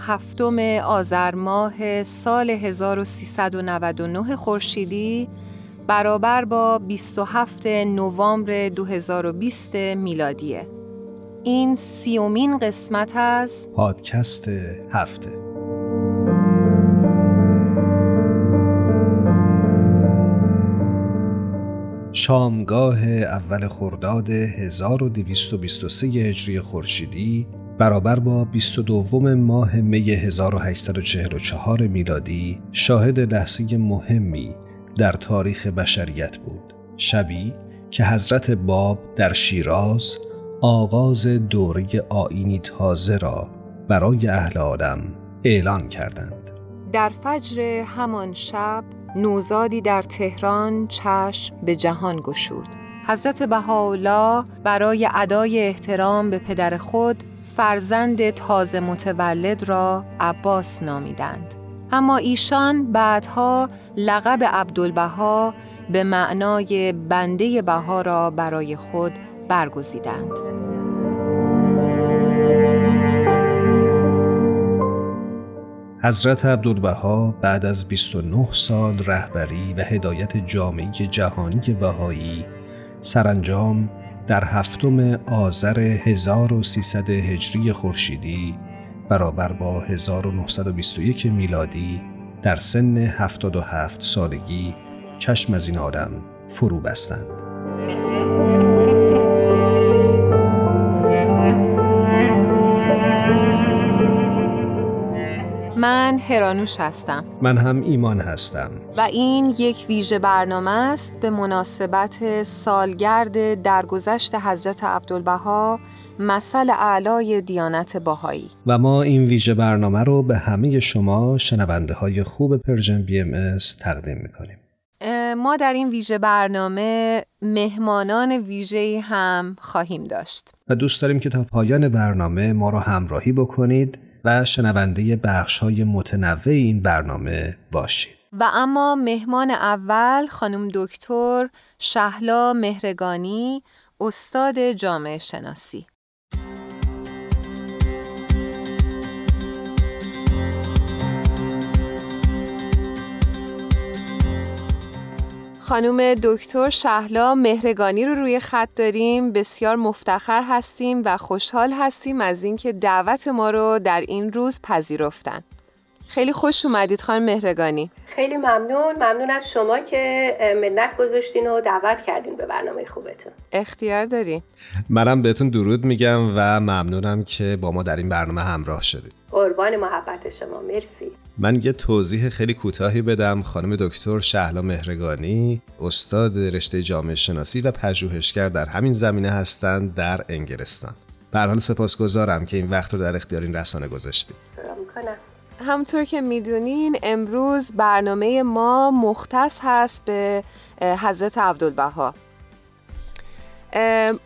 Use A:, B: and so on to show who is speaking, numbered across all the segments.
A: هفتم آذر ماه سال 1399 خورشیدی برابر با 27 نوامبر 2020 میلادیه. این سیومین قسمت از
B: پادکست هفته شامگاه اول خرداد 1223 هجری خورشیدی برابر با 22 ماه می 1844 میلادی شاهد لحظه مهمی در تاریخ بشریت بود. شبی که حضرت باب در شیراز آغاز دوره آینی تازه را برای اهل آدم اعلان کردند.
A: در فجر همان شب نوزادی در تهران چشم به جهان گشود. حضرت بهاءالله برای ادای احترام به پدر خود فرزند تازه متولد را عباس نامیدند اما ایشان بعدها لقب عبدالبها به معنای بنده بها را برای خود برگزیدند.
B: حضرت عبدالبها بعد از 29 سال رهبری و هدایت جامعه جهانی بهایی سرانجام در هفتم آذر 1300 هجری خورشیدی برابر با 1921 میلادی در سن 77 سالگی چشم از این آدم فرو بستند.
A: من هرانوش هستم.
B: من هم ایمان هستم.
A: و این یک ویژه برنامه است به مناسبت سالگرد درگذشت حضرت عبدالبها مثل اعلای دیانت بهایی.
B: و ما این ویژه برنامه رو به همه شما شنونده های خوب Persian BM تقدیم می‌کنیم.
A: ما در این ویژه برنامه مهمانان ویژه هم خواهیم داشت.
B: و دوست داریم که تا پایان برنامه ما رو همراهی بکنید. و شنونده بخش های متنوع این برنامه باشید.
A: و اما مهمان اول خانم دکتر شهلا مهرگانی استاد جامعه شناسی خانم دکتر شهلا مهرگانی رو روی خط داریم. بسیار مفتخر هستیم و خوشحال هستیم از اینکه دعوت ما رو در این روز پذیرفتن. خیلی خوش اومدید خانم مهرگانی.
C: خیلی ممنون. ممنون از شما که منت گذاشتین و دعوت کردین به برنامه خوبتون.
A: اختیار داریم
B: منم بهتون درود میگم و ممنونم که با ما در این برنامه همراه شدید.
C: قربان محبت شما مرسی.
B: من یه توضیح خیلی کوتاهی بدم. خانم دکتر شهلا مهرگانی استاد رشته جامعه شناسی و پژوهشگر در همین زمینه هستند در انگلستان. در حال سپاسگزارم که این وقت رو در اختیار این رسانه گذاشتید.
A: همطور که می‌دونین امروز برنامه ما مختص هست به حضرت عبدالبها.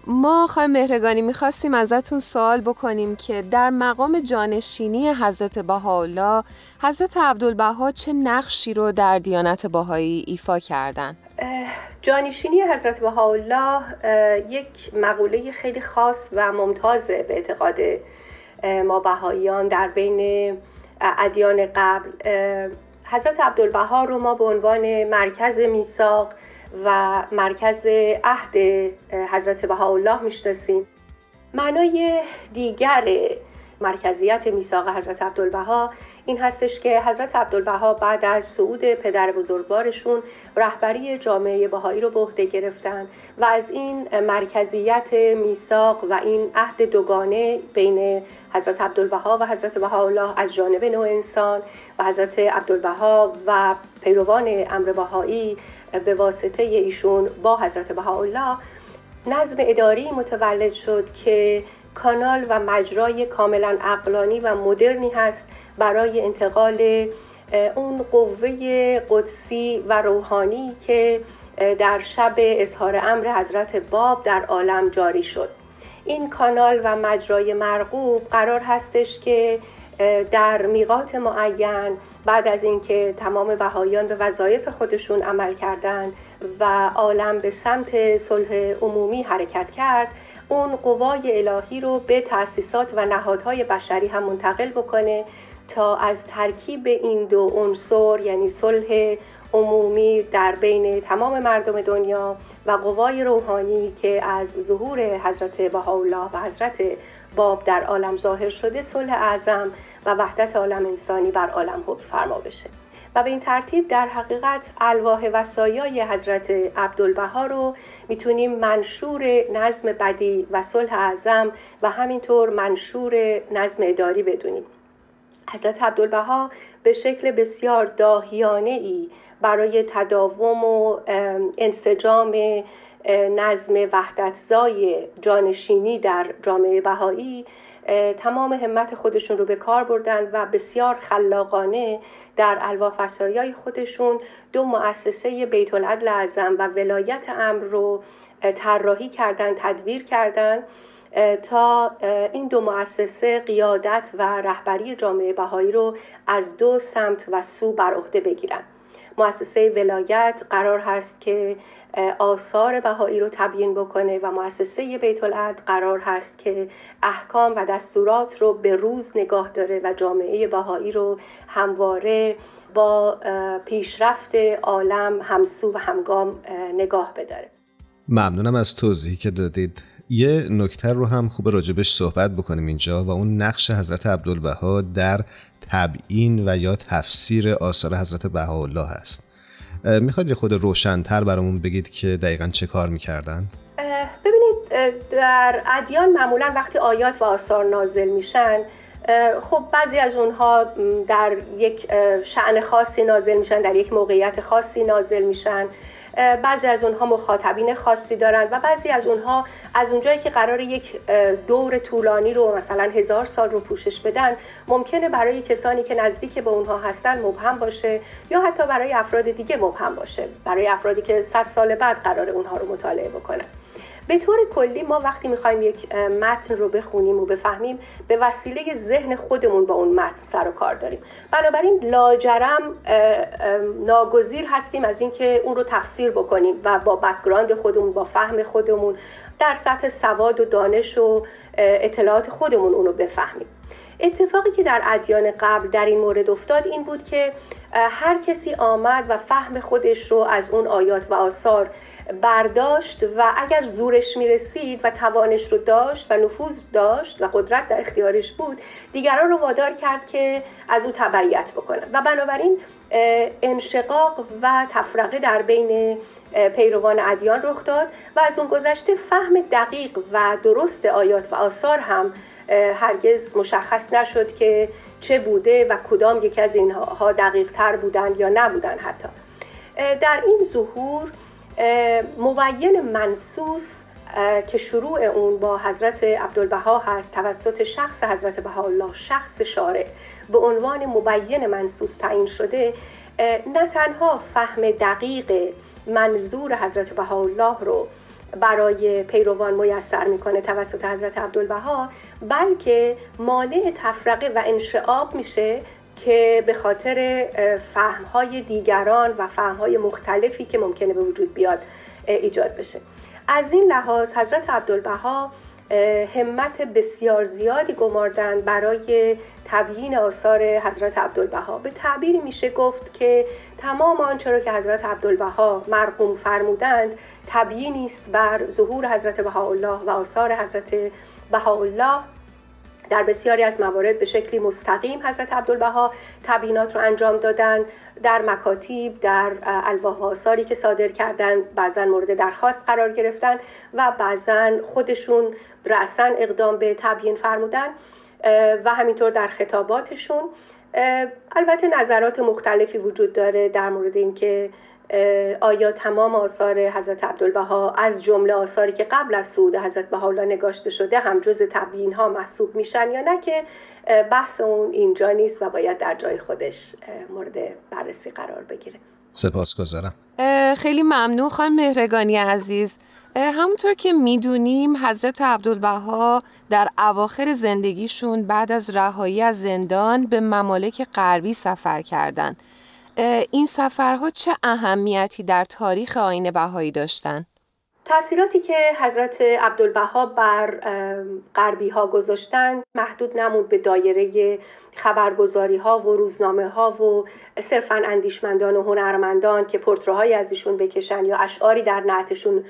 A: ما خواهیم مهرگانی می‌خواستیم ازتون سوال بکنیم که در مقام جانشینی حضرت بهاءالله حضرت عبدالبها چه نقشی رو در دیانت بهایی ایفا کردن؟
C: جانشینی حضرت بهاءالله یک مقوله خیلی خاص و ممتازه به اعتقاد ما بهاییان در بین ادیان قبل حضرت عبدالبها رو ما به عنوان مرکز میثاق و مرکز عهد حضرت بهاءالله می‌شناسیم. معنای دیگر مرکزیت میثاق حضرت عبدالبها این هستش که حضرت عبدالبها بعد از صعود پدر بزرگوارشون رهبری جامعه بهایی رو به عهده گرفتن و از این مرکزیت میثاق و این عهد دوگانه بین حضرت عبدالبها و حضرت بهاءالله از جانب نوع انسان و حضرت عبدالبها و پیروان امر بهایی به واسطه ایشون با حضرت بهاءالله نظم اداری متولد شد که کانال و مجرای کاملا اقلانی و مدرنی هست برای انتقال اون قوه قدسی و روحانی که در شب اظهار امر حضرت باب در عالم جاری شد. این کانال و مجرای مرغوب قرار هستش که در میقات معین بعد از اینکه تمام بهاییان به وظایف خودشون عمل کردند و عالم به سمت صلح عمومی حرکت کرد اون قوای الهی رو به تأسیسات و نهادهای بشری هم منتقل بکنه تا از ترکیب این دو عنصر یعنی صلح عمومی در بین تمام مردم دنیا و قوای روحانی که از ظهور حضرت بهاءالله و حضرت باب در عالم ظاهر شده صلح اعظم و وحدت عالم انسانی بر عالم حکم فرما بشه. و به این ترتیب در حقیقت الواح وسایای حضرت عبدالبها رو می‌تونیم منشور نظم بدی و صلح اعظم و همینطور منشور نظم اداری بدونیم. حضرت عبدالبها به شکل بسیار داهیانه ای برای تداوم و انسجام نظم وحدتزای جانشینی در جامعه بهایی تمام همت خودشون رو به کار بردن و بسیار خلاقانه در الواح وسایای خودشون دو مؤسسه بیت العدل اعظم و ولایت امر رو طراحی کردن تدبیر کردن تا این دو مؤسسه قیادت و رهبری جامعه بهایی رو از دو سمت و سو بر عهده بگیرن. مؤسسه ولایت قرار هست که آثار بهایی رو تبیین بکنه و مؤسسه بیت العد قرار هست که احکام و دستورات رو به روز نگاه داره و جامعه بهایی رو همواره با پیشرفت عالم همسو و همگام نگاه بداره.
B: ممنونم از توضیحی که دادید. یه نکته رو هم خوب راجبش صحبت بکنیم اینجا و اون نقش حضرت عبدالبها در تبیین و یا تفسیر آثار حضرت بهاءالله هست می‌خواد یه خود روشنتر برامون بگید که دقیقا چه کار می‌کردن؟
C: ببینید در ادیان معمولا وقتی آیات و آثار نازل میشن خب بعضی از اونها در یک شعن خاصی نازل میشن در یک موقعیت خاصی نازل میشن بعضی از اونها مخاطبین خاصی دارند و بعضی از اونها از اونجایی که قرار یک دور طولانی رو مثلا هزار سال رو پوشش بدن ممکنه برای کسانی که نزدیک به اونها هستن مبهم باشه یا حتی برای افراد دیگه مبهم باشه برای افرادی که صد سال بعد قرار اونها رو مطالعه بکنن. به طور کلی ما وقتی می‌خوایم یک متن رو بخونیم و بفهمیم به وسیله ذهن خودمون با اون متن سر و کار داریم. بنابراین لاجرم ناگزیر هستیم از اینکه اون رو تفسیر بکنیم و با background خودمون با فهم خودمون در سطح سواد و دانش و اطلاعات خودمون اون رو بفهمیم. اتفاقی که در ادیان قبل در این مورد افتاد این بود که هر کسی آمد و فهم خودش رو از اون آیات و آثار برداشت و اگر زورش می‌رسید و توانش رو داشت و نفوذ داشت و قدرت در اختیارش بود دیگران رو وادار کرد که از او تبعیت بکنن. و بنابراین انشقاق و تفرقه در بین پیروان ادیان رخ داد و از اون گذشته فهم دقیق و درست آیات و آثار هم هرگز مشخص نشد که چه بوده و کدام یکی از اینها دقیق تر بودن یا نبودن حتی. در این ظهور مبین منسوس که شروع اون با حضرت عبدالبها هست توسط شخص حضرت بهاءالله شخص شارع به عنوان مبین منسوس تعیین شده نه تنها فهم دقیق منظور حضرت بهاءالله رو برای پیروان میسر می‌کنه توسط حضرت عبدالبها بلکه مانع تفرقه و انشعاب میشه که به خاطر فهمهای دیگران و فهمهای مختلفی که ممکنه به وجود بیاد ایجاد بشه. از این لحاظ حضرت عبدالبها همت بسیار زیادی گماردند برای تبیین آثار حضرت عبدالبها. به تعبیر میشه گفت که تمام آنچه را که حضرت عبدالبها مرقوم فرمودند تبیینی است بر ظهور حضرت بهاءالله و آثار حضرت بهاءالله. در بسیاری از موارد به شکلی مستقیم حضرت عبدالبها تبیینات رو انجام دادن. در مکاتیب در الواح آثاری که صادر کردن بعضا مورد درخواست قرار گرفتن و بعضا خودشون رأسا اقدام به تبیین فرمودن و همینطور در خطاباتشون. البته نظرات مختلفی وجود داره در مورد اینکه آیا تمام آثار حضرت عبدالبها از جمله آثاری که قبل از صعود حضرت بهاءالله نگاشته شده هم جز تبیین ها محسوب میشن یا نه که بحث اون اینجا نیست و باید در جای خودش مورد بررسی قرار بگیره.
B: سپاسگزارم.
A: خیلی ممنون خانم مهرگانی عزیز. همونطور که می‌دونیم حضرت عبدالبها در اواخر زندگیشون بعد از رهایی از زندان به ممالک غربی سفر کردند. این سفرها چه اهمیتی در تاریخ آین بهایی داشتن؟
C: تاثیراتی که حضرت عبدالبها بر غربی ها گذاشتن محدود نمود به دایره خبرگزاری ها و روزنامه ها و صرفا اندیشمندان و هنرمندان که پورترهایی از ایشون بکشن یا اشعاری در نعتشون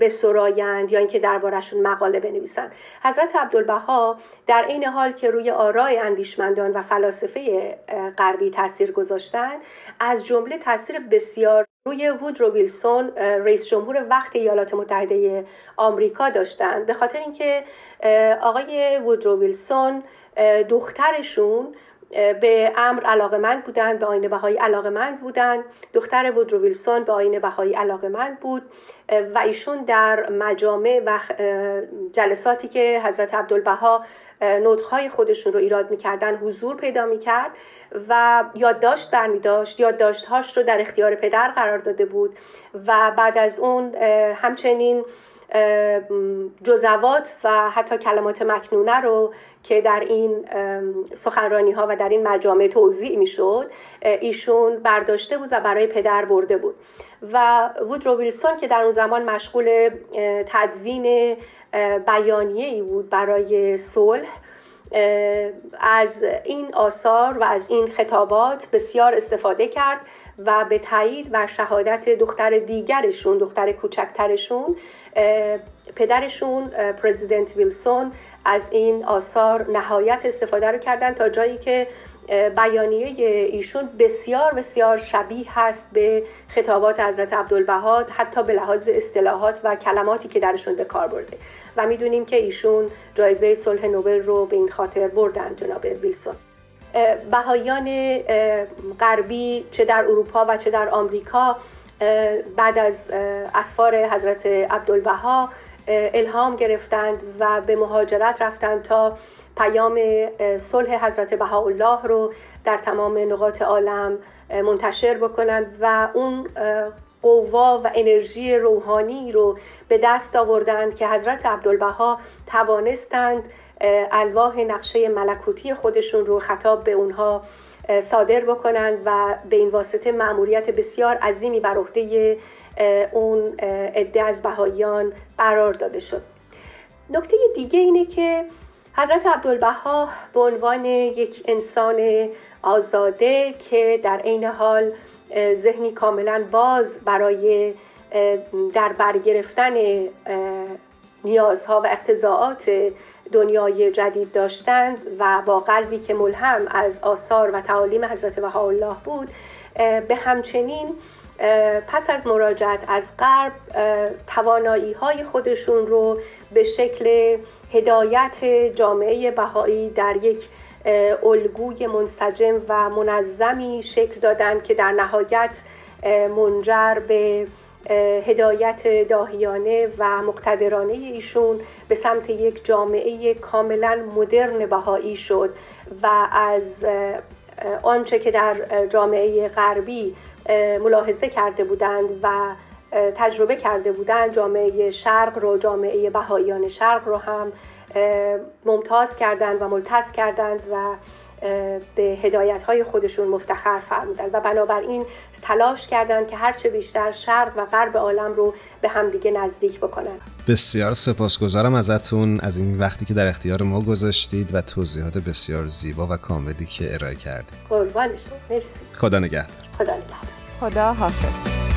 C: بسرایند یا اینکه دربارشون مقاله بنویسند. حضرت عبدالبها در این حال که روی آرای اندیشمندان و فلاسفه غربی تاثیر گذاشتن از جمله تاثیر بسیار روی وودرو ویلسون رئیس جمهور وقت ایالات متحده آمریکا داشتن. به خاطر اینکه آقای وودرو ویلسون دخترشون به امر علاقمند بودن به آین بهایی علاقمند بودن. دختر وودرو ویلسون به آین بهایی علاقمند بود و ایشون در مجامع و جلساتی که حضرت عبدالبها نطقهای خودشون رو ایراد می‌کردن حضور پیدا می‌کرد و یادداشت برمیداشت. یادداشتهاش رو در اختیار پدر قرار داده بود و بعد از اون همچنین جزوات و حتی کلمات مکنونه رو که در این سخنرانی ها و در این مجامع توضیح می شد ایشون برداشته بود و برای پدر برده بود. و وودرو ویلسون که در اون زمان مشغول تدوین بیانیه ای بود برای صلح از این آثار و از این خطابات بسیار استفاده کرد و به تایید و شهادت دختر دیگرشون دختر کوچکترشون پدرشون پرزیدنت ویلسون از این آثار نهایت استفاده رو کردن تا جایی که بیانیه ایشون بسیار بسیار شبیه هست به خطابات حضرت عبدالبها حتی به لحاظ اصطلاحات و کلماتی که درشون به کار برده. و می‌دونیم که ایشون جایزه صلح نوبل رو به این خاطر بردن جناب ویلسون. بهایان غربی چه در اروپا و چه در آمریکا بعد از اسفار حضرت عبدالبها الهام گرفتند و به مهاجرت رفتند تا پیام صلح حضرت بهاءالله رو در تمام نقاط عالم منتشر بکنند و اون قوا و انرژی روحانی رو به دست آوردند که حضرت عبدالبها توانستند الواح نقشه ملکوتی خودشون رو خطاب به اونها صادر بکنند و به این واسطه مأموریت بسیار عظیمی بر عهده اون عده از بهاییان قرار داده شد. نکته دیگه اینه که حضرت عبدالبها به عنوان یک انسان آزاده که در عین حال ذهنی کاملا باز برای در برگرفتن نیازها و اقتضاعات دنیای جدید داشتند و با قلبی که ملهم از آثار و تعالیم حضرت بهاءالله بود به همچنین پس از مراجعت از غرب توانایی های خودشون رو به شکل هدایت جامعه بهایی در یک الگوی منسجم و منظمی شکل دادن که در نهایت منجر به هدایت داهیانه و مقتدرانه ایشون به سمت یک جامعه کاملا مدرن بهایی شد و از آنچه که در جامعه غربی ملاحظه کرده بودند و تجربه کرده بودند جامعه شرق رو جامعه بهاییان شرق رو هم ممتاز کردند و ملتز کردند و به هدایت های خودشون مفتخر فرمودند. و بنابراین تلاش کردند که هرچه بیشتر شرق و غرب عالم رو به همدیگه نزدیک بکنن.
B: بسیار سپاسگزارم ازتون از این وقتی که در اختیار ما گذاشتید و توضیحات بسیار زیبا و کاملی که ارائه کردید.
C: قربان مرسی.
B: خدا نگهدار.
C: خدا نگهدار.
A: خدا حافظ.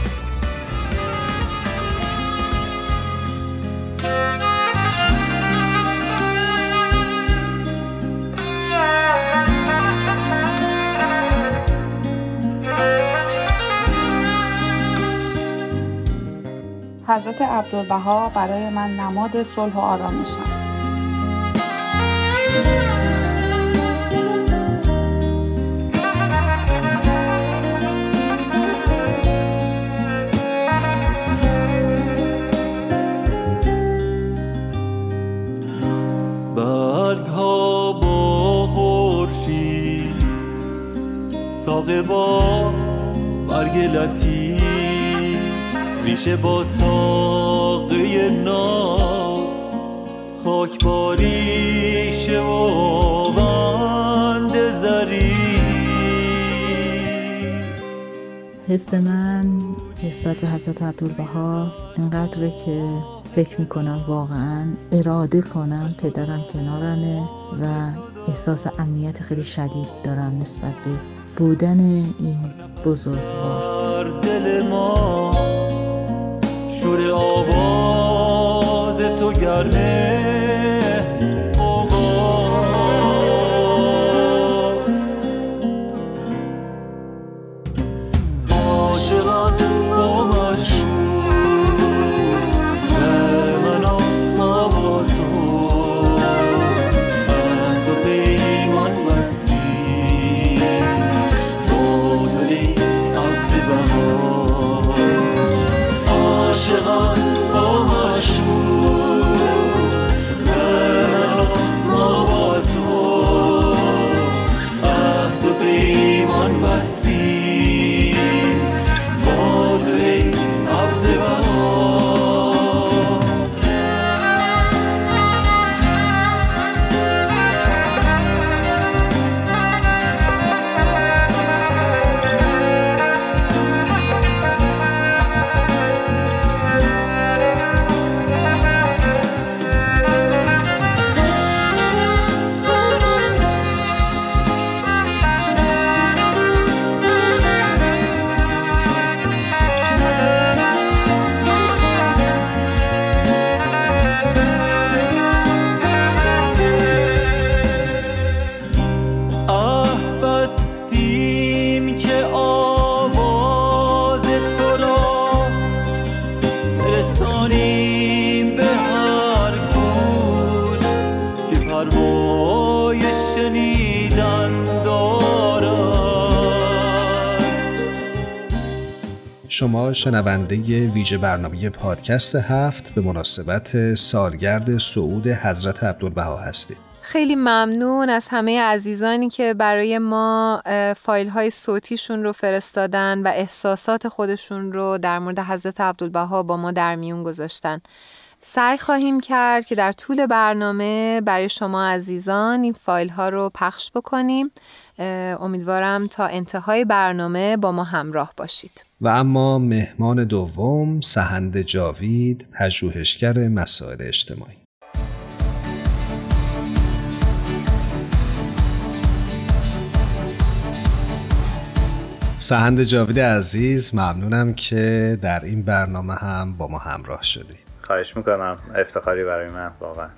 D: حضرت عبدالبها برای من نماد صلح و آرامشم
E: با برگ لطی ریشه با ساقه ناز خاک باریشه و بند زری.
F: حس من نسبت به حضرت عبدالبها اینقدره که فکر می‌کنم واقعا اراده کنم پدرم کنارمه و احساس امنیت خیلی شدید دارم نسبت به بودن این بزرگوار.
E: دل ما شور آواز تو گرمه.
B: شنونده ویژه برنامه پادکست هفت به مناسبت سالگرد صعود حضرت عبدالبها هستید.
A: خیلی ممنون از همه عزیزانی که برای ما فایل های صوتیشون رو فرستادن و احساسات خودشون رو در مورد حضرت عبدالبها با ما در میون گذاشتن. سعی خواهیم کرد که در طول برنامه برای شما عزیزان این فایل ها رو پخش بکنیم امیدوارم تا انتهای برنامه با ما همراه باشید.
B: و اما مهمان دوم سهند جاوید پژوهشگر مسائل اجتماعی. سهند جاوید عزیز ممنونم که در این برنامه هم با ما همراه شدی.
G: خواهش می‌کنم. افتخاری برای من واقعا.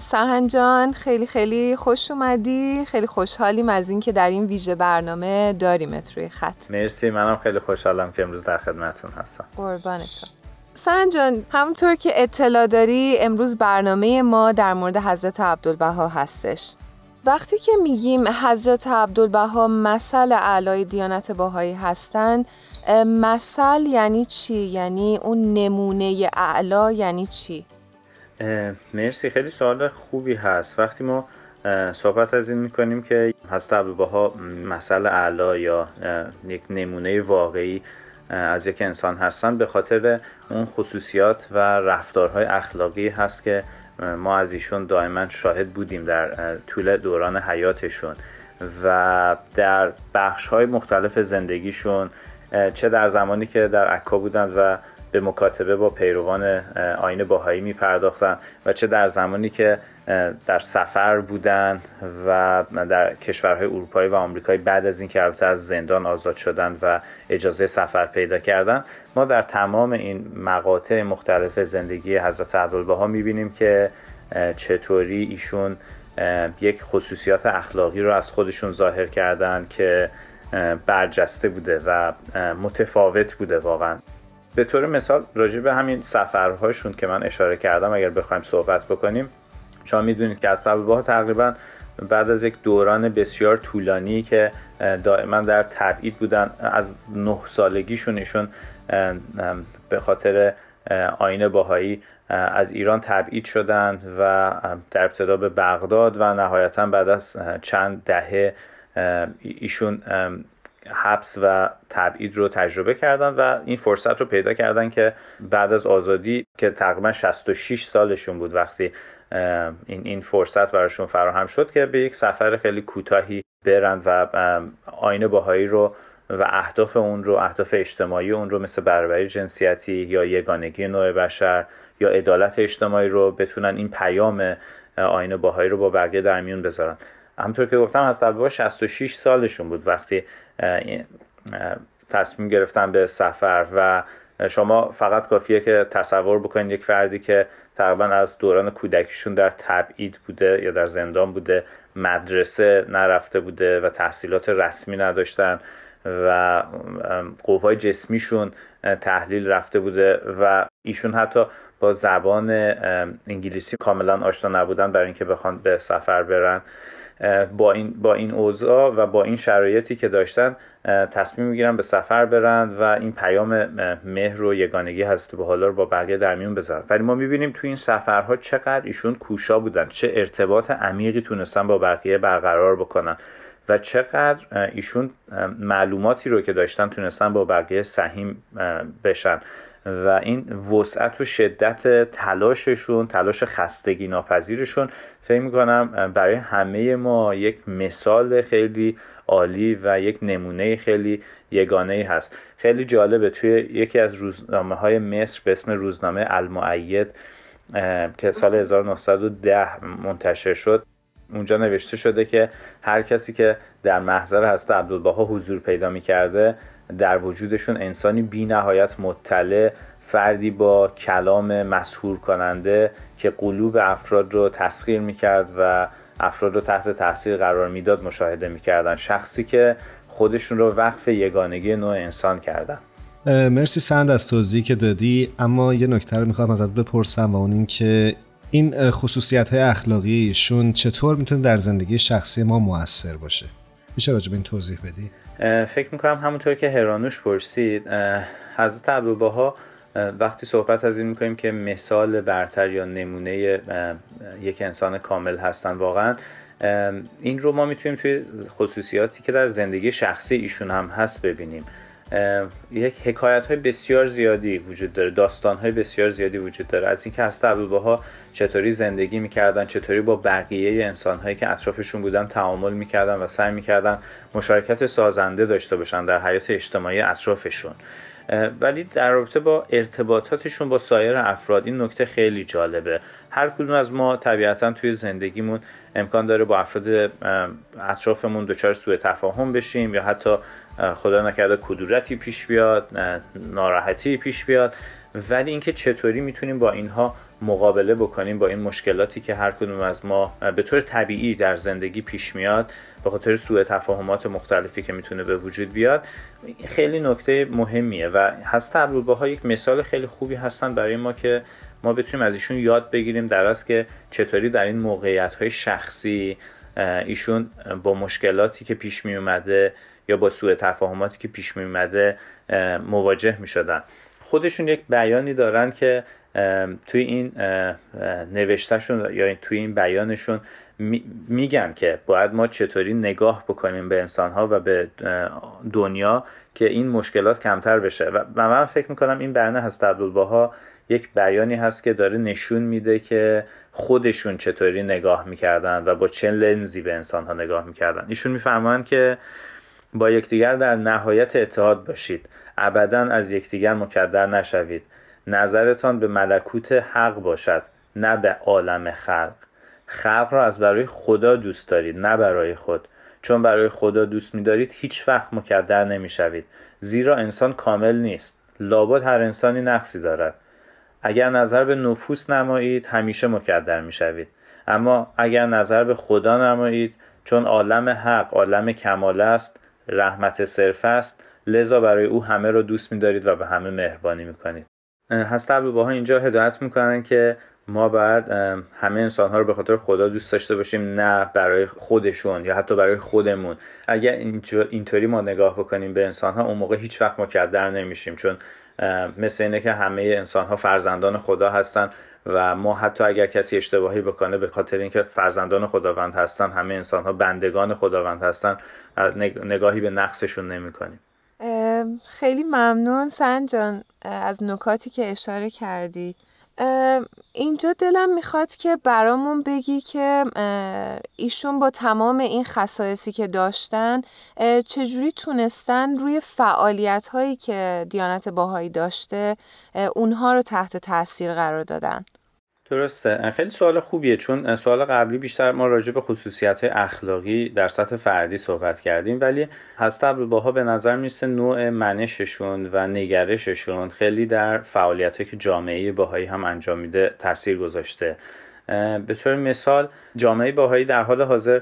A: سهن جان خیلی خیلی خوش اومدی. خیلی خوشحالیم از اینکه در این ویژه برنامه داریمت روی خط.
G: مرسی منم خیلی خوشحالم که امروز در خدمتتون هستم.
A: قربانتون سهن جان همونطور که اطلاع داری امروز برنامه ما در مورد حضرت عبدالبها هستش. وقتی که میگیم حضرت عبدالبها مثل اعلای دیانت باهایی هستند مثل یعنی چی؟ یعنی اون نمونه اعلا یعنی چی؟
G: مرسی. خیلی سوال خوبی هست. وقتی ما صحبت از این می‌کنیم که حضرت عبدالبها مثل اعلا یا یک نمونه واقعی از یک انسان هستن به خاطر اون خصوصیات و رفتارهای اخلاقی هست که ما از ایشون دائما شاهد بودیم در طول دوران حیاتشون و در بخش های مختلف زندگیشون چه در زمانی که در عکا بودند و به مکاتبه با پیروان آین باهایی می پرداختن و چه در زمانی که در سفر بودن و در کشورهای اروپایی و آمریکایی بعد از اینکه البته از زندان آزاد شدن و اجازه سفر پیدا کردن ما در تمام این مقاطع مختلف زندگی حضرت عبدالبها می‌بینیم که چطوری ایشون یک خصوصیات اخلاقی رو از خودشون ظاهر کردن که برجسته بوده و متفاوت بوده واقعا. به طور مثال راجع به همین سفرهاشون که من اشاره کردم اگر بخوایم صحبت بکنیم شما می‌دونید که از تقریبا بعد از یک دوران بسیار طولانی که دائما در تبعید بودن از نه سالگیشون ایشون به خاطر آین باهایی از ایران تبعید شدند و در ابتدا به بغداد و نهایتا بعد از چند دهه ایشون حبس و تبعید رو تجربه کردن و این فرصت رو پیدا کردن که بعد از آزادی که تقریبا 66 سالشون بود وقتی این این فرصت براشون فراهم شد که به یک سفر خیلی کوتاهی برند و آین باهایی رو و اهداف اون رو اهداف اجتماعی اون رو مثل برابری جنسیتی یا یگانگی نوع بشر یا عدالت اجتماعی رو بتونن این پیام آین باهایی رو با بقیه در میون بذارن. همطور که گفتم از طلبه 66 سالشون بود وقتی تصمیم گرفتن به سفر و شما فقط کافیه که تصور بکنید یک فردی که تقریبا از دوران کودکیشون در تبعید بوده یا در زندان بوده مدرسه نرفته بوده و تحصیلات رسمی نداشتن و قوای جسمیشون تحلیل رفته بوده و ایشون حتی با زبان انگلیسی کاملا آشنا نبودن برای اینکه بخوان به سفر برن. با این با این اوضاع و با این شرایطی که داشتن تصمیم می‌گیرن به سفر برند و این پیام مهر و یگانگی هست به حالا رو با بقیه در میون بذارن. ولی ما می‌بینیم تو این سفرها چقدر ایشون کوشا بودن چه ارتباط عمیقی تونستن با بقیه برقرار بکنن و چقدر ایشون معلوماتی رو که داشتن تونستن با بقیه سهیم بشن. و این وسعت و شدت تلاششون تلاش خستگی ناپذیرشون فکر می‌کنم برای همه ما یک مثال خیلی عالی و یک نمونه خیلی یگانه هست. خیلی جالبه توی یکی از روزنامه های مصر به اسم روزنامه المعید که سال 1910 منتشر شد اونجا نوشته شده که هر کسی که در محضر هست عبدالبها حضور پیدا می‌کرده در وجودشون انسانی بی نهایت مطلع فردی با کلام مسهور کننده که قلوب افراد رو تسخیر می‌کرد و افراد رو تحت تاثیر قرار می‌داد مشاهده می‌کردن. شخصی که خودشون رو وقف یگانگی نوع انسان کردن.
B: مرسی سند از توضیحی که دادی. اما یه نکته رو می‌خوام ازت بپرسم و اون این که این خصوصیت های اخلاقیشون چطور می‌تونه در زندگی شخصی ما موثر باشه؟ میشه راجع به این توضیح بدی؟
G: فکر می‌کنم همونطور که هرانوش پرسید حضرت عبدالبها وقتی صحبت از این می‌کنیم که مثال برتر یا نمونه یک انسان کامل هستن واقعا این رو ما می‌تونیم توی خصوصیاتی که در زندگی شخصی ایشون هم هست ببینیم. یک حکایت های بسیار زیادی وجود داره داستان های بسیار زیادی وجود داره. از اینکه هست ها چطوری زندگی می‌کردن چطوری با بقیه انسان هایی که اطرافشون بودن تعامل می‌کردن و سعی می‌کردن مشارکت سازنده داشته باشن در حیات اجتماعی اطرافشون. ولی در رابطه با ارتباطاتشون با سایر افراد این نکته خیلی جالبه. هر کدوم از ما طبیعتا توی زندگیمون امکان داره با افراد اطرافمون دچار سوء تفاهم بشیم یا حتی خدا نکرده کدورتی پیش بیاد ناراحتی پیش بیاد. ولی اینکه چطوری می‌تونیم با اینها مقابله بکنیم با این مشکلاتی که هر کدوم از ما به طور طبیعی در زندگی پیش میاد به خاطر سوء تفاهمات مختلفی که می‌تونه به وجود بیاد خیلی نکته مهمیه و هست ها یک مثال خیلی خوبی هستن برای ما که ما بتونیم از ایشون یاد بگیریم در که چطوری در این موقعیت های شخصی ایشون با مشکلاتی که پیش می اومده یا با سوء تفاهماتی که پیش می اومده مواجه می شدن خودشون یک بیانی دارن که توی این نوشتهشون یا توی این بیانشون میگن که باید ما چطوری نگاه بکنیم به انسانها و به دنیا که این مشکلات کمتر بشه. و من فکر می‌کنم این بیانه هست عبدالباها یک بیانی هست که داره نشون میده که خودشون چطوری نگاه می‌کردن و با چه لنزی به انسانها نگاه می‌کردن. ایشون میفرمایند که با یکدیگر در نهایت اتحاد باشید. ابدا از یکدیگر مکدر نشوید. نظرتان به ملکوت حق باشد نه به عالم خلق. خلق را از برای خدا دوست دارید نه برای خود. چون برای خدا دوست میدارید هیچ وقت مکدر نمی‌شوید. زیرا انسان کامل نیست. لابد هر انسانی نقصی دارد. اگر نظر به نفوس نمایید همیشه مکدر می‌شوید. اما اگر نظر به خدا نمایید چون عالم حق عالم کمال است رحمت صرف است لذا برای او همه را دوست می‌دارید و به همه مهربانی می‌کنید. هست ها اینجا هدایت می‌کنن که ما باید همه انسان ها رو به خاطر خدا دوست داشته باشیم نه برای خودشون یا حتی برای خودمون. اگر اینطوری ما نگاه بکنیم به انسان ها اون موقع هیچ وقت مکدر نمیشیم. چون مثل اینه که همه انسان ها فرزندان خدا هستن و ما حتی اگر کسی اشتباهی بکنه به خاطر اینکه فرزندان خداوند هستن همه انسان ها بندگان خداوند هستن نگاهی به نقصشون نمی کنیم.
A: خیلی ممنون سنجان از نکاتی که اشاره کردی. اینجا دلم می‌خواد که برامون بگی که ایشون با تمام این خصایصی که داشتن چجوری تونستن روی فعالیت هایی که دیانت باهایی داشته اونها رو تحت تاثیر قرار دادن.
G: درسته. خیلی سوال خوبیه چون سوال قبلی بیشتر ما راجع به خصوصیت اخلاقی در سطح فردی صحبت کردیم ولی هست باها به نظر می‌رسه نوع منششون و نگرششون خیلی در فعالیت که جامعه باهایی هم انجام میده تاثیر گذاشته. به طور مثال جامعه باهایی در حال حاضر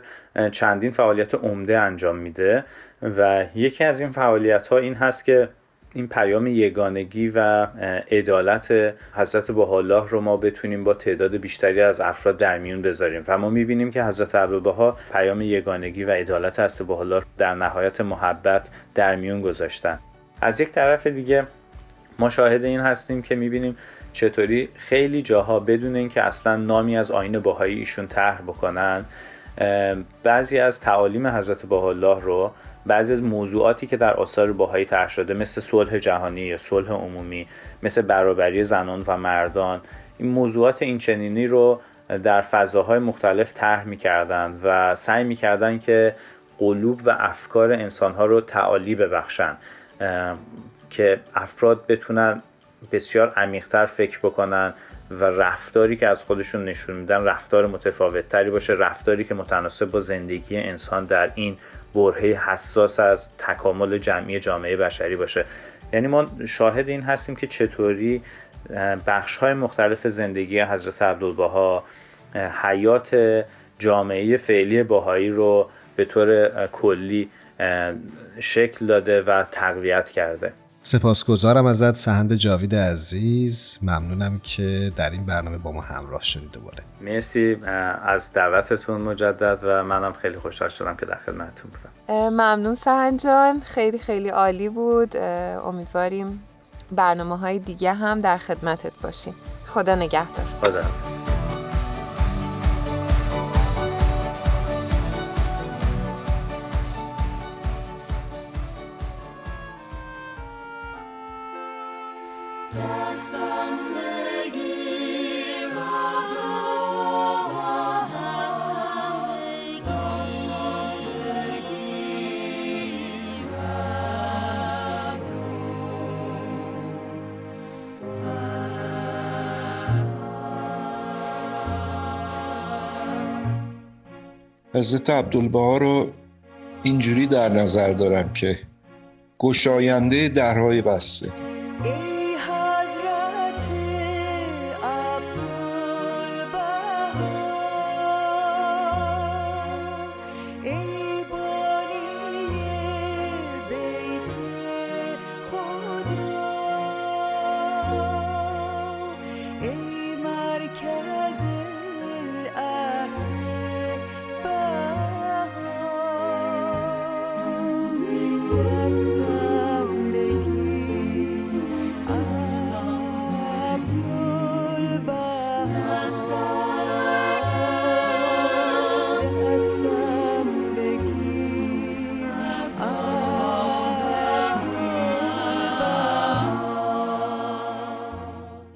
G: چندین فعالیت عمده انجام میده و یکی از این فعالیت ها این هست که این پیام یگانگی و عدالت حضرت الله رو ما بتونیم با تعداد بیشتری از افراد در میون بذاریم. و ما می‌بینیم که حضرت عبدالبها پیام یگانگی و عدالت حضرت الله در نهایت محبت در میون گذاشتن. از یک طرف دیگه ما شاهد این هستیم که می‌بینیم چطوری خیلی جاها بدون اینکه اصلا نامی از آین باهایی ایشون طرح بکنن بعضی از تعالیم حضرت الله رو بعضی از موضوعاتی که در آثار باهایی طرح شده مثل صلح جهانی یا صلح عمومی مثل برابری زنان و مردان این موضوعات این چنینی رو در فضاهای مختلف طرح می‌کردن و سعی می‌کردن که قلوب و افکار انسانها رو تعالی ببخشن که افراد بتونن بسیار عمیقتر فکر بکنن و رفتاری که از خودشون نشون میدن رفتار متفاوت تری باشه رفتاری که متناسب با زندگی انسان در این برهه حساس از تکامل جمعی جامعه بشری باشه. یعنی ما شاهد این هستیم که چطوری بخش های مختلف زندگی حضرت عبدالبها حیات جامعه فعلی باهایی رو به طور کلی شکل داده و تقویت کرده.
B: سپاسگزارم ازت سهند جاوید عزیز. ممنونم که در این برنامه با ما همراه شدید دوباره.
G: مرسی از دعوتتون مجدد و منم خیلی خوشحال شدم که در خدمتتون بودم.
A: ممنون سهند جان. خیلی خیلی عالی بود. امیدواریم برنامه های دیگه هم در خدمتت باشیم. خدا نگهدار.
G: خدا
H: حضرت عبدالبها رو اینجوری در نظر دارم که گشاینده درهای بسته.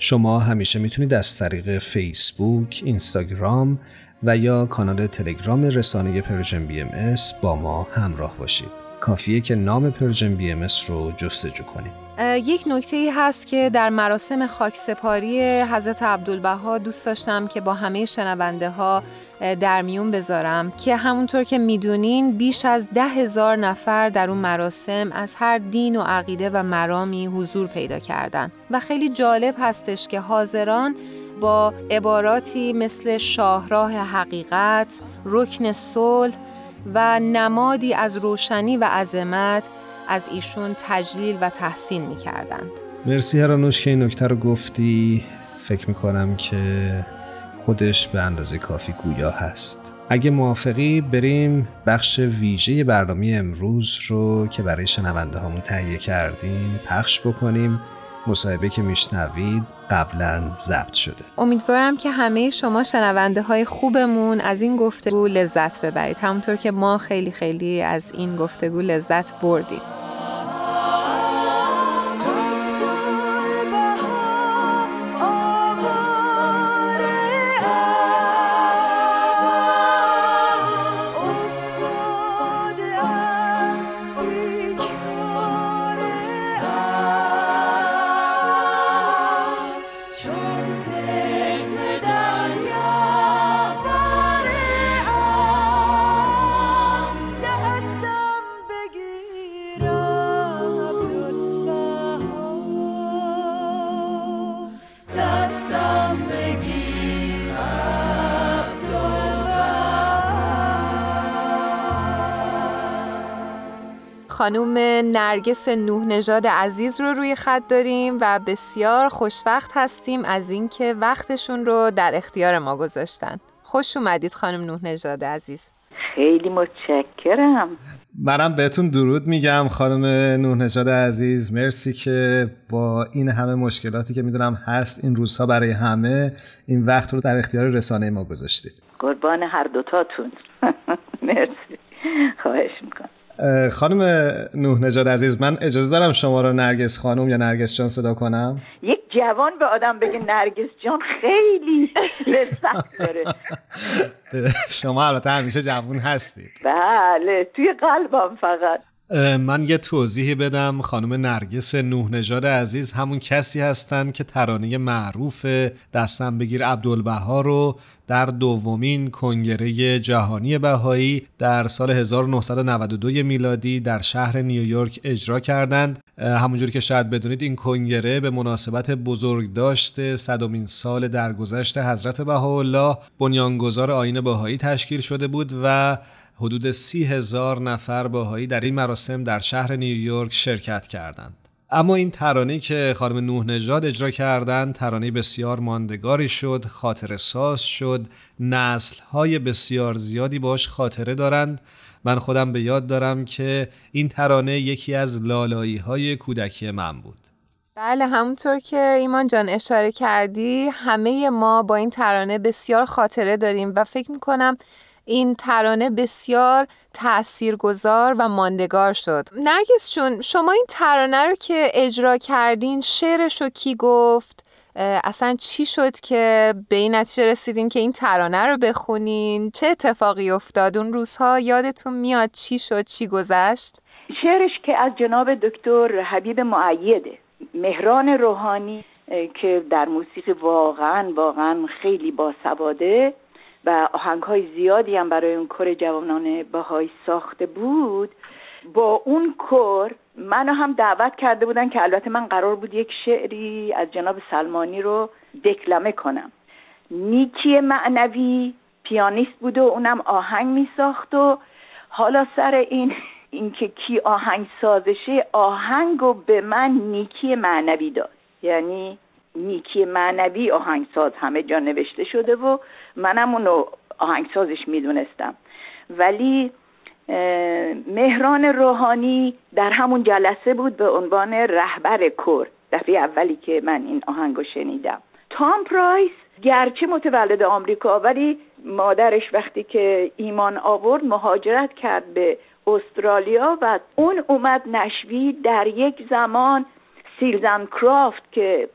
B: شما همیشه می‌تونید از طریق فیسبوک، اینستاگرام و یا کانال تلگرام رسانه Persian BM با ما همراه باشید. کافیه که نام Persian BM رو جستجو کنید.
A: یک نکته هست که در مراسم خاکسپاری حضرت عبدالبها دوست داشتم که با همه شنونده ها در میون بذارم که همونطور که می‌دونین بیش از ده هزار نفر در اون مراسم از هر دین و عقیده و مرامی حضور پیدا کردن و خیلی جالب هستش که حاضران با عباراتی مثل شاهراه حقیقت، رکن صلح و نمادی از روشنی و عظمت از ایشون تجلیل و تحسین می کردند.
B: مرسی هرانوش که این نکته رو گفتی. فکر می‌کنم که خودش به اندازه کافی گویا هست. اگه موافقی بریم بخش ویژه برنامه امروز رو که برای شنونده هامون تهیه کردیم پخش بکنیم. مصاحبه که میشنوید قبلا ضبط شده.
A: امیدوارم که همه شما شنونده های خوبمون از این گفتگو لذت ببرید. همونطور که ما خیلی خیلی از این گفتگو لذت بردیم. خانوم نرگس نوح نژاد عزیز رو روی خط داریم و بسیار خوشوقت هستیم از اینکه وقتشون رو در اختیار ما گذاشتن. خوش اومدید خانم نوح نژاد عزیز.
I: خیلی متشکرم.
B: منم بهتون درود میگم خانم نوح نژاد عزیز. مرسی که با این همه مشکلاتی که می‌دونم هست این روزها برای همه این وقت رو در اختیار رسانه ما گذاشتید.
I: قربان هر دوتاتون. مرسی. خواهش می‌کنم.
B: خانم نوح نجاد عزیز من اجازه دارم شما رو نرگس خانم یا نرگس جان صدا کنم؟
I: یک جوان به آدم بگه نرگس جان خیلی لذت داره.
B: شما البته همیشه جوان هستید.
I: بله توی قلبم فقط.
B: من یه توضیحی بدم. خانم نرگس نوح نژاد عزیز همون کسی هستند که ترانه معروف دستم بگیر عبدالبها رو در دومین کنگره جهانی بهایی در سال 1992 میلادی در شهر نیویورک اجرا کردند. همونجور که شاید بدونید این کنگره به مناسبت بزرگ داشته صدومین سال درگذشت حضرت بهاءالله. بنیانگذار آین بهایی تشکیل شده بود و حدود سی هزار نفر باهایی در این مراسم در شهر نیویورک شرکت کردند. اما این ترانه که خانم نوح نژاد اجرا کردند ترانه بسیار ماندگاری شد خاطر ساز شد نسل های بسیار زیادی باش خاطره دارند من خودم به یاد دارم که این ترانه یکی از لالایی های کودکی من بود
A: بله همونطور که ایمان جان اشاره کردی همه ما با این ترانه بسیار خاطره داریم و فکر می‌کنم این ترانه بسیار تاثیرگذار و ماندگار شد. نرگس چون شما این ترانه رو که اجرا کردین شعرش رو کی گفت؟ اصلا چی شد که به این نتیجه رسیدین که این ترانه رو بخونین؟ چه اتفاقی افتاد؟ اون روزها یادتون میاد چی شد چی گذشت؟
I: شعرش که از جناب دکتر حبیب معیده مهران روحانی که در موسیقی واقعا واقعا خیلی باسواده و آهنگ های زیادی هم برای اون کور جوانان بهایی ساخته بود. با اون کور منو هم دعوت کرده بودن که البته من قرار بود یک شعری از جناب سلمانی رو دکلمه کنم. نیکی معنوی پیانیست بود و اونم آهنگ می ساخت و حالا سر این اینکه کی آهنگ سازشه آهنگ و به من نیکی معنوی داد. یعنی نیکی معنوی آهنگساز همه جا نوشته شده و منم اونو آهنگسازش می‌دونستم. ولی مهران روحانی در همون جلسه بود به عنوان رهبر کور دفعه اولی که من این آهنگو شنیدم. تام پرایس گرچه متولد آمریکا ولی مادرش وقتی که ایمان آورد مهاجرت کرد به استرالیا و اون اومد نشوی در یک زمان سیلزن کرافت که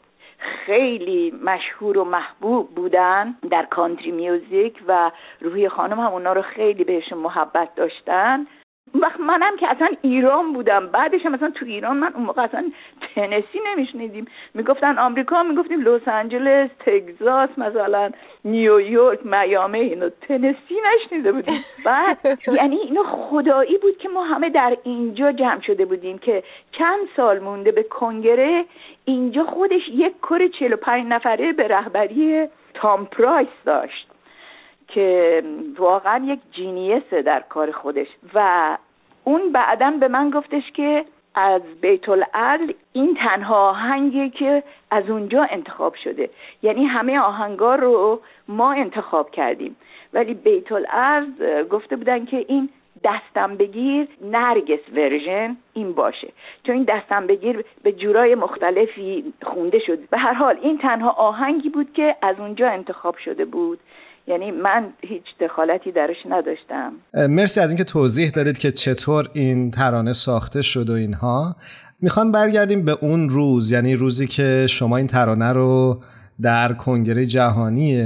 I: خیلی مشهور و محبوب بودن در کانتری میوزیک و روحی خانم هم اونا رو خیلی بهشون محبت داشتن. وقت منم که اصلا ایران بودم. بعدش هم مثلا تو ایران من اون موقع اصلا تنسی نمیشنیدیم. می‌گفتن آمریکا می‌گفتیم لس آنجلس تگزاس مثلا نیویورک میامی اینو تنسی نشنیده بودیم. بعد یعنی اینو خدایی بود که ما همه در اینجا جمع شده بودیم که چند سال مونده به کنگره. اینجا خودش یک کر 45 نفره به رهبری تام پرایس داشت. که واقعا یک جینیسه در کار خودش و اون بعدا به من گفتش که از بیت العدل این تنها آهنگی که از اونجا انتخاب شده. یعنی همه آهنگا رو ما انتخاب کردیم. ولی بیت العرض گفته بودن که این دستم بگیر نرگس ورژن این باشه. چون این دستم بگیر به جورای مختلفی خونده شد. به هر حال این تنها آهنگی بود که از اونجا انتخاب شده بود. یعنی من هیچ دخالتی درش نداشتم.
B: مرسی از اینکه توضیح دادید که چطور این ترانه ساخته شد و اینها. می‌خوام برگردیم به اون روز یعنی روزی که شما این ترانه رو در کنگره جهانی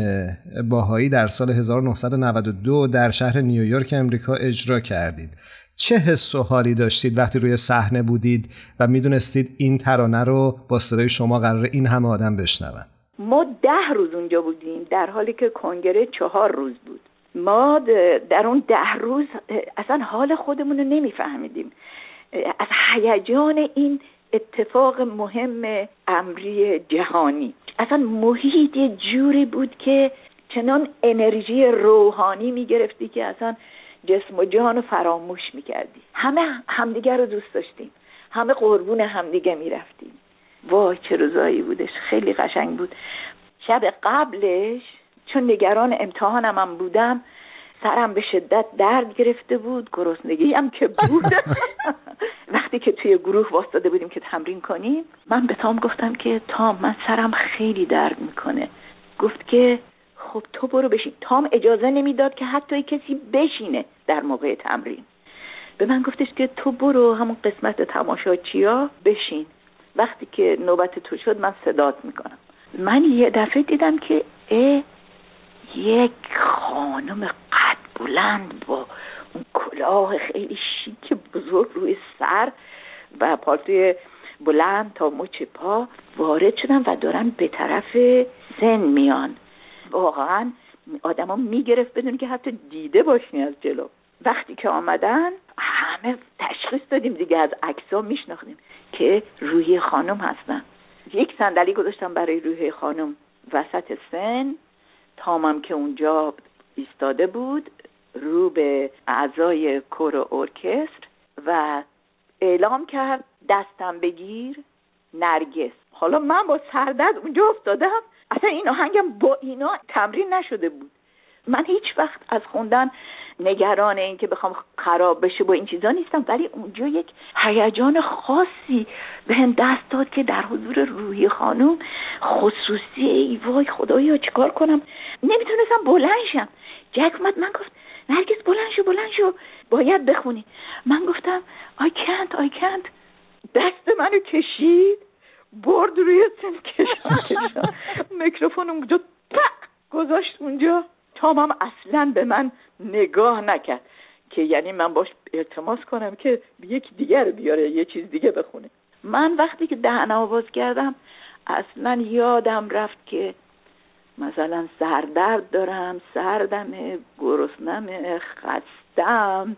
B: باهایی در سال 1992 در شهر نیویورک امریکا اجرا کردید. چه حس و حالی داشتید وقتی روی صحنه بودید و می‌دونستید این ترانه رو با صدای شما قرار این همه آدم بشنون
I: ما ده روز اونجا بودیم در حالی که کنگره چهار روز بود. ما در اون ده روز اصلا حال خودمون رو نمیفهمیدیم. از هیجان این اتفاق مهم امری جهانی. اصلا محیط یه جوری بود که چنان انرژی روحانی می‌گرفتی که اصلا جسم و جان رو فراموش می‌کردی. همه همدیگه رو دوست داشتیم. همه قربون همدیگه می‌رفتیم. وای چه روزایی بودش خیلی قشنگ بود. شب قبلش چون نگران امتحانم هم بودم سرم به شدت درد گرفته بود گرسنگی هم که بود. وقتی که توی گروه واسطه بودیم که تمرین کنیم من به تام گفتم که تام من سرم خیلی درد می‌کنه. گفت که خب تو برو بشین. تام اجازه نمی‌داد که حتی کسی بشینه در موقع تمرین. به من گفتش که تو برو همون قسمت تماشاچیا بشین. وقتی که نوبت تو شد من صدات می‌کنم. من یه دفعه دیدم که اه یک خانم قد بلند با اون کلاه خیلی شیک بزرگ روی سر و پالتوی بلند تا مچ پا وارد شدن و دارن به طرف سن میان. واقعا آدما می‌گرفت بدون که حتی دیده باشنی از جلو. وقتی که آمدن همه تشخیص دادیم دیگه از عکسا میشناختیم که روی خانم هستن. یک صندلی گذاشتم برای روی خانم. وسط سن تامم که اونجا ایستاده بود رو به اعضای کور ارکستر و اعلام کرد دستم بگیر نرگس. حالا من با سردرد اونجا افتادم. اصلا این آهنگم با اینا تمرین نشده بود. من هیچ وقت از خوندن نگران این که بخوام خراب بشه با این چیزا نیستم ولی اونجا یک هیجان خاصی به هم دست داد که در حضور روحی خانم خصوصی ای وای خدایا چیکار کنم؟ نمی‌تونستم بلنشم جک اومد من گفت نرگس بلند شو بلند شو. باید بخونی. من گفتم I can't I can't. دست منو کشید. برد روی سن کشان میکروفون اونجا گذاشت اونجا. تامم اصلا به من نگاه نکرد که یعنی من باش التماس کنم که یک دیگر بیاره یه چیز دیگه بخونه. من وقتی که دهن آواز کردم اصلا یادم رفت که مثلا سردرد دارم سردم گرسنم خستم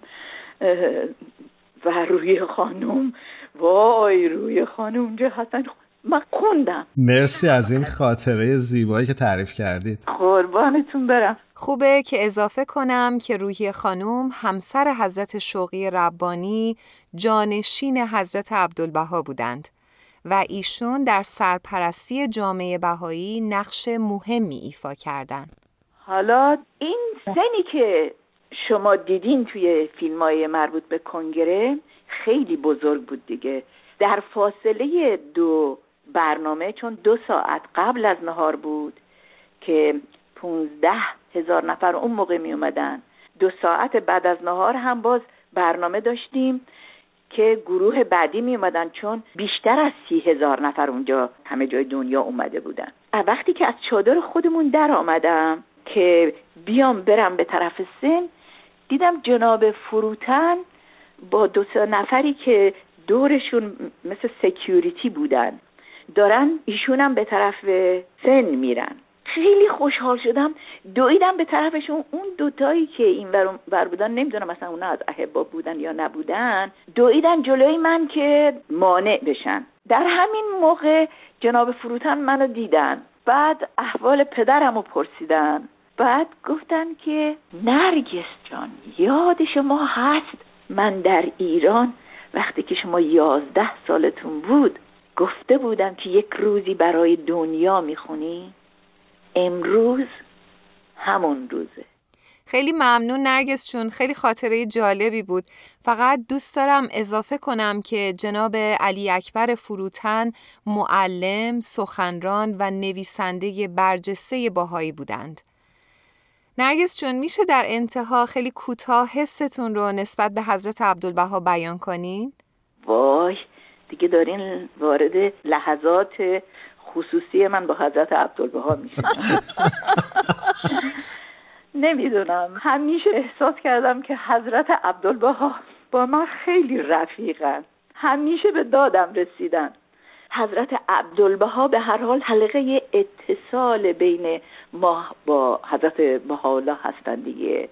I: و روی خانم وای روی خانم اونجا هستن من خوندم.
B: مرسی از این خاطره زیبایی که تعریف کردید.
I: قربانتون برم.
A: خوبه که اضافه کنم که روحی خانوم همسر حضرت شوقی ربانی جانشین حضرت عبدالبها بودند و ایشون در سرپرستی جامعه بهایی نقش مهمی ایفا کردند.
I: حالا این سنی که شما دیدین توی فیلم های مربوط به کنگره خیلی بزرگ بود دیگه. در فاصله دو برنامه چون دو ساعت قبل از نهار بود که پونزده هزار نفر اون موقع می اومدن. دو ساعت بعد از نهار هم باز برنامه داشتیم که گروه بعدی می اومدن چون بیشتر از سی هزار نفر اونجا همه جای دنیا اومده بودن. وقتی که از چادر خودمون در آمدم که بیام برم به طرف سن دیدم جناب فروتن با دو سه نفری که دورشون مثل سکیوریتی بودن. دارن ایشونم به طرف سن میرن. خیلی خوشحال شدم دویدم به طرفشون. اون دوتایی که این ور بودن نمی‌دونم مثلا اونا از احبا بودن یا نبودن دویدن جلوی من که مانع بشن. در همین موقع جناب فروتن منو دیدن. بعد احوال پدرم رو پرسیدن. بعد گفتن که نرگس جان یاد شما هست؟ من در ایران وقتی که شما یازده سالتون بود گفته بودم که یک روزی برای دنیا می‌خونی؟ امروز همون روزه.
A: خیلی ممنون نرگس چون خیلی خاطره جالبی بود. فقط دوست دارم اضافه کنم که جناب علی اکبر فروتن معلم، سخنران و نویسنده برجسته باهایی بودند. نرگس چون میشه در انتها خیلی کوتاه حستون رو نسبت به حضرت عبدالبها بیان کنین؟
I: وای دیگه دارین وارد لحظات خصوصی من با حضرت عبدالبها میشه نمی‌دونم. همیشه احساس کردم که حضرت عبدالبها با من خیلی رفیقن. همیشه به دادم رسیدن. حضرت عبدالبها به هر حال حلقه اتصال بین ما با حضرت بهاءالله هستند دیگه.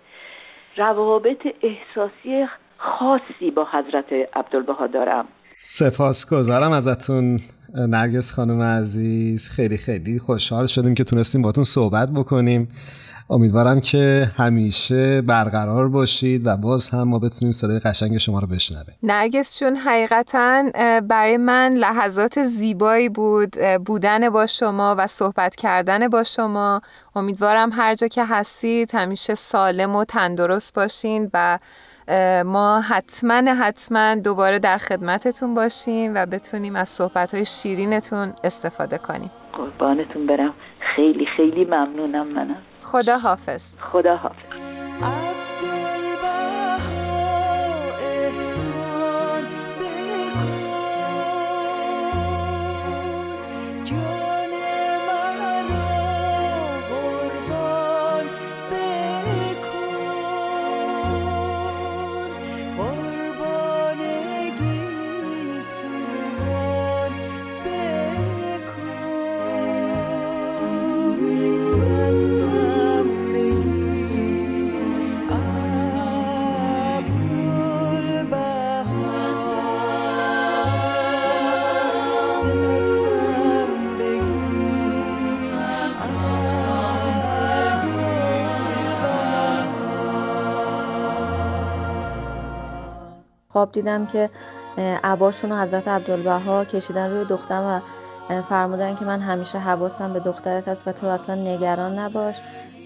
I: روابط احساسی خاصی با حضرت عبدالبها دارم.
B: سپاسگزارم ازتون نرگس خانم عزیز. خیلی خیلی خوشحال شدیم که تونستیم باتون صحبت بکنیم. امیدوارم که همیشه برقرار باشید و باز هم ما بتونیم صدای قشنگ شما رو بشنویم.
A: نرگس چون حقیقتا برای من لحظات زیبایی بود بودن با شما و صحبت کردن با شما. امیدوارم هر جا که هستید همیشه سالم و تندرست باشین و ما حتما حتما دوباره در خدمتتون باشیم و بتونیم از صحبت های شیرینتون استفاده کنیم.
I: قربانتون برم. خیلی خیلی ممنونم منم.
A: خدا حافظ
I: خدا حافظ
J: خواب دیدم که عباشون و حضرت عبدالبها کشیدن روی دخترم و فرمودن که من همیشه حواسم به دخترت هست و تو اصلا نگران نباش.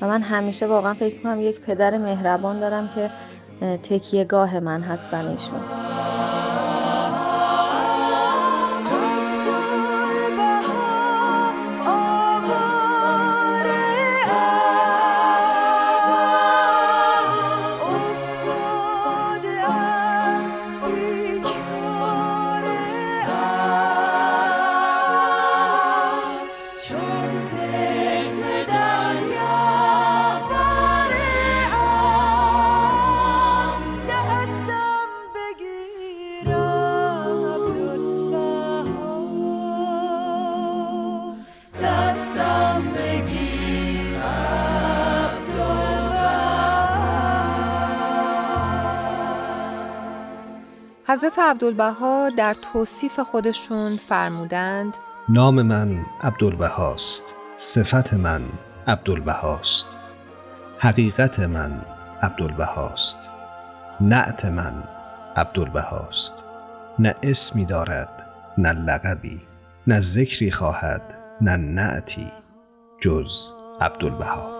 J: و من همیشه واقعا فکر کنم یک پدر مهربان دارم که تکیه گاه من هستن ایشون.
A: حضرت عبدالبها در توصیف خودشون فرمودند
B: نام من عبدالبهاست صفت من عبدالبهاست حقیقت من عبدالبهاست نعت من عبدالبهاست. نه اسمی دارد نه لقبی نه ذکری خواهد نه نعتی جز عبدالبها.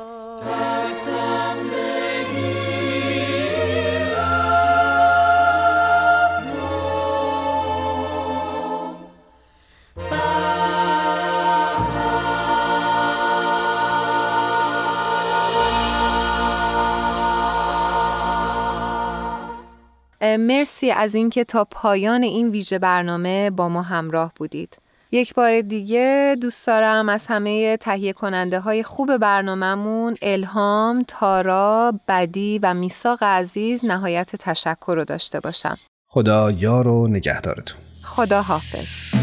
A: مرسی از اینکه تا پایان این ویژه برنامه با ما همراه بودید. یک بار دیگه دوست دارم از همه تهیه کننده های خوب برنامهمون الهام، تارا، بدی و میساق عزیز نهایت تشکر رو داشته باشم.
B: خدا یار و نگهدارتون.
A: خدا حافظ.